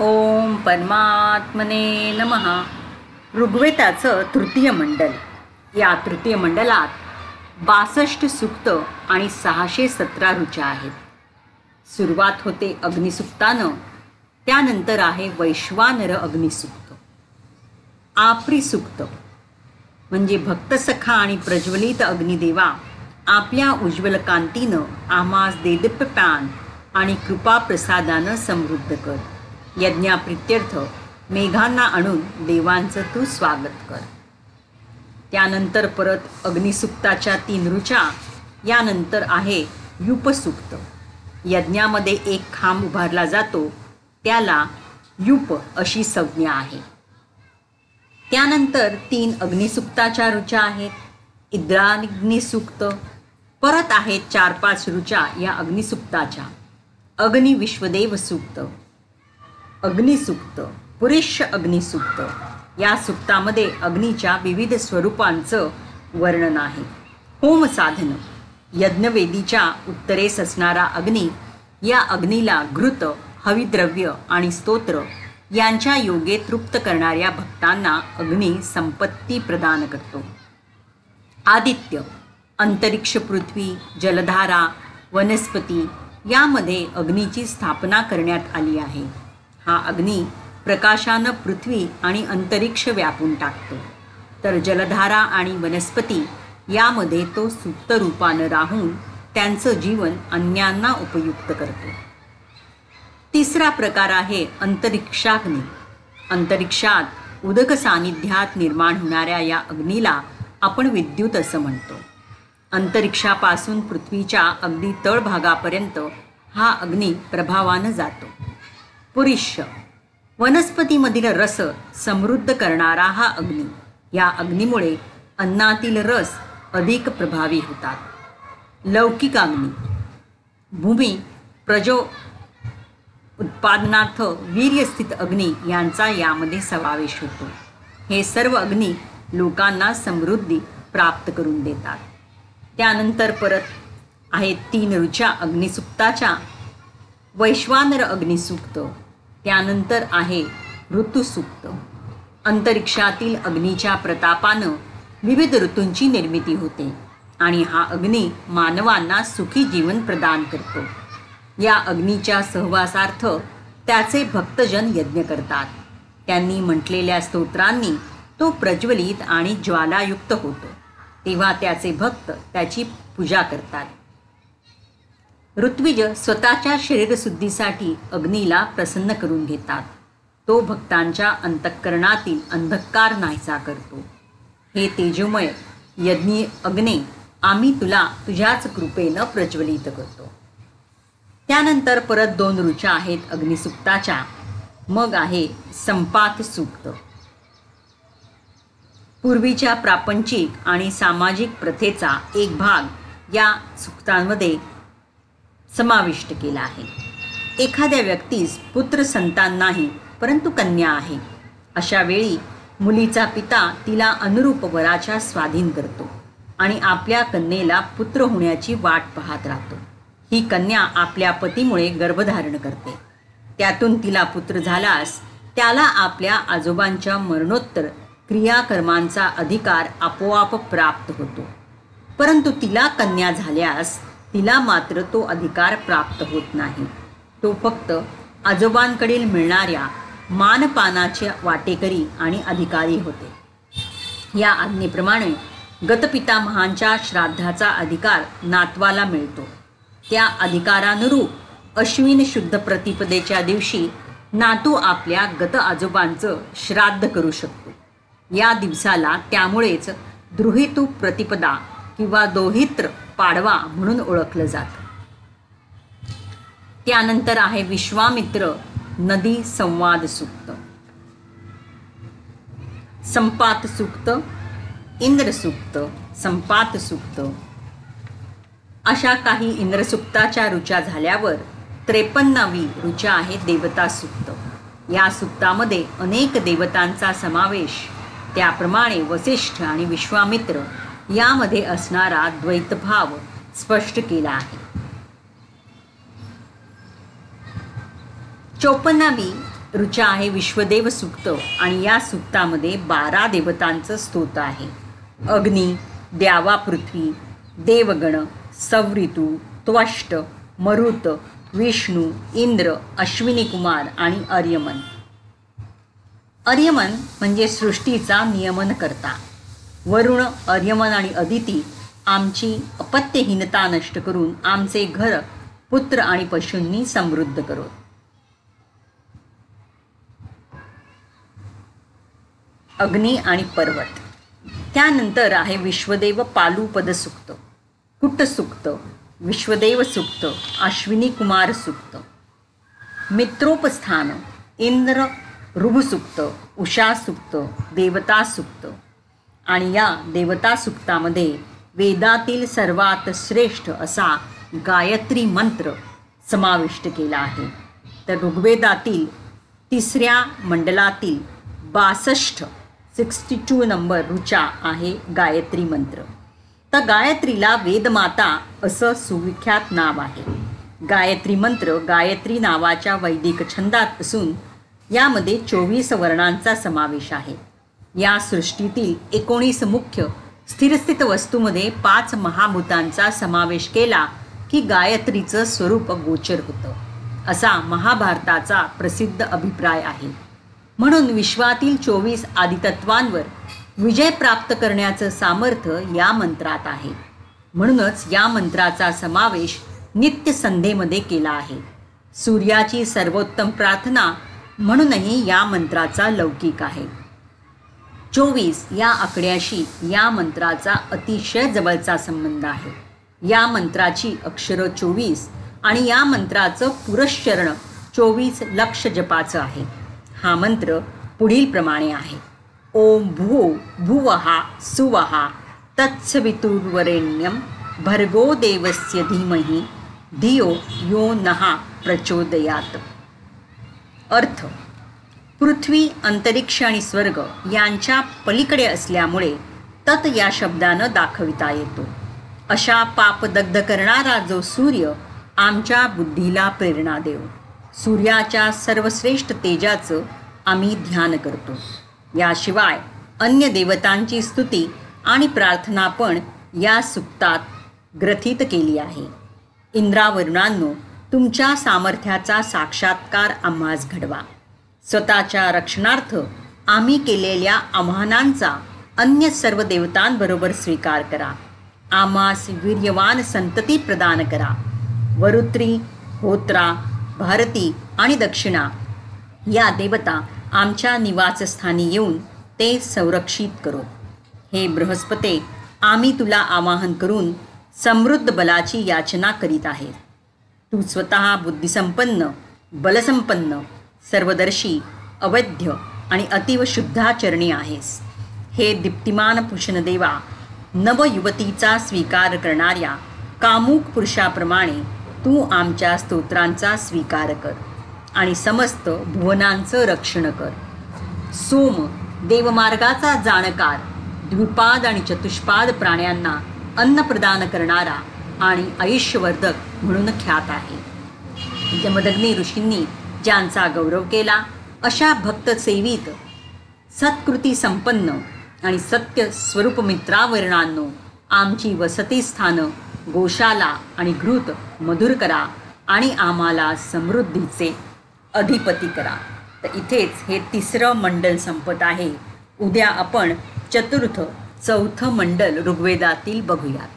ओम परमात्मने नमः. ऋग्वेदाचं तृतीय मंडल. या तृतीय मंडलात बासष्ट सुक्त आणि सहाशे सतरा ऋचा आहेत. सुरुवात होते अग्निसुक्तानं त्यानंतर आहे वैश्वानर अग्निसुक्त. आपरी सुक्त म्हणजे भक्तसखा आणि प्रज्वलित अग्निदेवा आपल्या उज्ज्वल कांतीनं आम्हास देदप्यपान आणि कृपाप्रसादानं समृद्ध कर. यज्ञाप्रित्यर्थ मेघांना आणून देवांचं तू स्वागत कर. त्यानंतर परत अग्निसुक्ताच्या तीन ऋचा यानंतर आहे युपसुक्त यज्ञामध्ये एक खांब उभारला जातो त्याला युप अशी संज्ञा आहे. त्यानंतर तीन अग्निसुक्ताच्या ऋचा आहेत इद्राग्निसुक्त परत आहेत चार पाच ऋचा या अग्निसुक्ताच्या अग्निविश्वदेव सूक्त अग्निसुक्त पुरुष अग्निसुक्त. या सुक्तामध्ये अग्नीच्या विविध स्वरूपांचं वर्णन आहे. होम साधन यज्ञवेदीच्या उत्तरेस असणारा अग्नी या अग्नीला घृत हविद्रव्य आणि स्तोत्र यांच्या योगे तृप्त करणाऱ्या भक्तांना अग्नी संपत्ती प्रदान करतो. आदित्य अंतरिक्ष पृथ्वी जलधारा वनस्पती यामध्ये अग्नीची स्थापना करण्यात आली आहे. हा अग्नी प्रकाशानं पृथ्वी आणि अंतरिक्ष व्यापून टाकतो. तर जलधारा आणि वनस्पती यामध्ये तो सुप्त रूपानं राहून त्यांचं जीवन अन्यांना उपयुक्त करतो. तिसरा प्रकार आहे अंतरिक्षाग्नी. अंतरिक्षात उदक सानिध्यात निर्माण होणाऱ्या या अग्नीला आपण विद्युत असं म्हणतो. अंतरिक्षापासून पृथ्वीच्या अगदी तळभागापर्यंत हा अग्नी प्रभावानं जातो. पुरुष वनस्पतीमधील रस समृद्ध करणारा हा अग्नी. या अग्नीमुळे अन्नातील रस अधिक प्रभावी होतात. लौकिक अग्नी. भूमी प्रजो उत्पादनार्थ वीर्यस्थित अग्नी यांचा यामध्ये समावेश होतो. हे सर्व अग्नी लोकांना समृद्धी प्राप्त करून देतात. त्यानंतर परत आहेत तीन ऋचा अग्निसुक्ताच्या वैश्वानर अग्निसुक्त त्यानंतर आहे ऋतुसूक्त अंतरिक्षातील अग्नीच्या प्रतापानं विविध ऋतूंची निर्मिती होते आणि हा अग्नी मानवांना सुखी जीवन प्रदान करतो. या अग्नीच्या सहवासार्थ त्याचे भक्तजन यज्ञ करतात. त्यांनी म्हटलेल्या स्तोत्रांनी तो प्रज्वलित आणि ज्वालायुक्त होतो. तेव्हा त्याचे भक्त त्याची पूजा करतात. ऋत्विज स्वतःच्या शरीरशुद्धीसाठी अग्नीला प्रसन्न करून घेतात. तो भक्तांच्या अंतःकरणातील अंधकार नाहीसा करतो. हे तेजोमय यज्ञी अग्ने आम्ही तुला तुझ्याच कृपेनं प्रज्वलित करतो. त्यानंतर परत दोन ऋचा आहेत अग्निसुक्ताच्या. मग आहे संपात सूक्त. पूर्वीच्या प्रापंचिक आणि सामाजिक प्रथेचा एक भाग या सुक्तांमध्ये समाविष्ट केला आहे. एखाद्या व्यक्तीस पुत्र संतान नाही परंतु कन्या आहे. अशा वेळी मुलीचा पिता तिला अनुरूप वराच्या स्वाधीन करतो आणि आपल्या कन्येला पुत्र होण्याची वाट पाहत राहतो. ही कन्या आपल्या पतीमुळे गर्भधारण करते. त्यातून तिला पुत्र झाल्यास त्याला आपल्या आजोबांच्या मरणोत्तर क्रियाकर्मांचा अधिकार आपोआप प्राप्त होतो. परंतु तिला कन्या झाल्यास तिला मात्र तो अधिकार प्राप्त होत नाही. तो फक्त आजोबांकडील मिळणाऱ्या मानपानाचे वाटेकरी आणि अधिकारी होते. या आज्ञेप्रमाणे गतपितामहांच्या श्राद्धाचा अधिकार नातवाला मिळतो. त्या अधिकारानुरूप अश्विन शुद्ध प्रतिपदेच्या दिवशी नातू आपल्या गत आजोबांचं श्राद्ध करू शकतो. या दिवसाला त्यामुळेच द्रुहितू प्रतिपदा किंवा दोहित्र पाडवा म्हणून ओळखलं जातं. त्यानंतर आहे विश्वामित्र नदी संवाद सुक्त. संपात सुक्त इंद्रसुक्त संपात सुक्त. अशा काही इंद्रसुक्ताच्या ऋचा झाल्यावर त्रेपन्नावी ऋचा आहे देवता सुक्त. या सुक्तामध्ये अनेक देवतांचा समावेश त्याप्रमाणे वसिष्ठ आणि विश्वामित्र यामध्ये असणारा द्वैतभाव स्पष्ट केला आहे. चोपन्नावी ऋचा आहे विश्वदेव सुक्त आणि या सुक्तामध्ये बारा देवतांचं स्तोत्र आहे. अग्नी द्यावा पृथ्वी देवगण सवऋतू त्वष्ट मरुत विष्णू इंद्र अश्विनी कुमार आणि आर्यमन आर्यमन म्हणजे सृष्टीचा नियमन करता वरुण अर्यमन आणि अदिती आमची अपत्यहीनता नष्ट करून आमचे घर पुत्र आणि पशूंनी समृद्ध करो अग्नी आणि पर्वत. त्यानंतर आहे विश्वदेव पालुपद सुक्त. कुटसुक्त विश्वदेव सुक्त अश्विनी कुमार सुक्त. मित्रोपस्थान इंद्र ऋभुसुक्त उषा सुक्त देवता सुक्त. आणि या देवता सुक्तामध्ये वेदातील सर्वात श्रेष्ठ असा गायत्री मंत्र समाविष्ट केला आहे. तर ऋग्वेदातील तिसऱ्या मंडलातील बासष्ट सिक्स्टी टू नंबर ऋचा आहे गायत्री मंत्र. तर गायत्रीला वेदमाता असं सुविख्यात नाव आहे. गायत्री मंत्र गायत्री नावाच्या वैदिक छंदात असून यामध्ये चोवीस वर्णांचा समावेश आहे. या सृष्टीतील एकोणीस मुख्य स्थिरस्थित वस्तूमध्ये पाच महाभूतांचा समावेश केला की गायत्रीचं स्वरूप गोचर होतं. असा महाभारताचा प्रसिद्ध अभिप्राय आहे. म्हणून विश्वातील चोवीस आदितत्वांवर विजय प्राप्त करण्याचं सामर्थ्य या मंत्रात आहे. म्हणूनच या मंत्राचा समावेश नित्य संध्येमध्ये केला आहे. सूर्याची सर्वोत्तम प्रार्थना म्हणूनही या मंत्राचा लौकिक आहे. चोवीस या आकड्याशी या मंत्राचा अतिशय जवळचा संबंध आहे. या मंत्राची अक्षरं चोवीस आणि या मंत्राचं पुरश्चरण चोवीस लक्ष जपाचं आहे. हा मंत्र पुढील प्रमाणे आहे. ओम भू भुवहा सुवहा तत्सवितुर्वरेण्यम भर्गो देवस्य धीमही धियो यो नहा प्रचोदयात. अर्थ पृथ्वी अंतरिक्ष आणि स्वर्ग यांच्या पलीकडे असल्यामुळे तत या शब्दानं दाखविता येतो. अशा पापदग्ध करणारा जो सूर्य आमच्या बुद्धीला प्रेरणा देव. सूर्याच्या सर्वश्रेष्ठ तेजाचं आम्ही ध्यान करतो. याशिवाय अन्य देवतांची स्तुती आणि प्रार्थना पण या सुक्तात ग्रथित केली आहे. इंद्रावरुणांनो तुमच्या सामर्थ्याचा साक्षात्कार आम्हास घडवा. स्वतःच्या रक्षणार्थ आम्ही केलेल्या आव्हानांचा अन्य सर्व देवतांबरोबर स्वीकार करा. आमास वीर्यवान संतती प्रदान करा. वरुत्री होत्रा भारती आणि दक्षिणा या देवता आमच्या निवासस्थानी येऊन ते संरक्षित करो. हे बृहस्पते आम्ही तुला आवाहन करून समृद्ध बलाची याचना करीत आहे. तू स्वतः बुद्धिसंपन्न बलसंपन्न सर्वदर्शी अवैध्य आणि अतीव शुद्धाचरणी आहेस. हे दीप्तिमान पुरुषनदेवा नवयुवतीचा स्वीकार करणाऱ्या कामुक पुरुषाप्रमाणे तू आमच्या स्तोत्रांचा स्वीकार कर आणि समस्त भुवनांचं रक्षण कर. सोम देवमार्गाचा जाणकार द्विपाद आणि चतुष्पाद प्राण्यांना अन्न प्रदान करणारा आणि आयुष्यवर्धक म्हणून ख्यात आहे. जमदग्नी ऋषींनी ज्यांचा गौरव केला अशा भक्त सेवित सत्कृती संपन्न आणि सत्य स्वरूप मित्रावरणांनो आमची वसतीस्थानं गोशाला आणि घृत मधुर करा आणि आम्हाला समृद्धीचे अधिपती करा. तर इथेच हे तिसरं मंडल संपत आहे. उद्या आपण चतुर्थ चौथं मंडल ऋग्वेदातील बघूयात.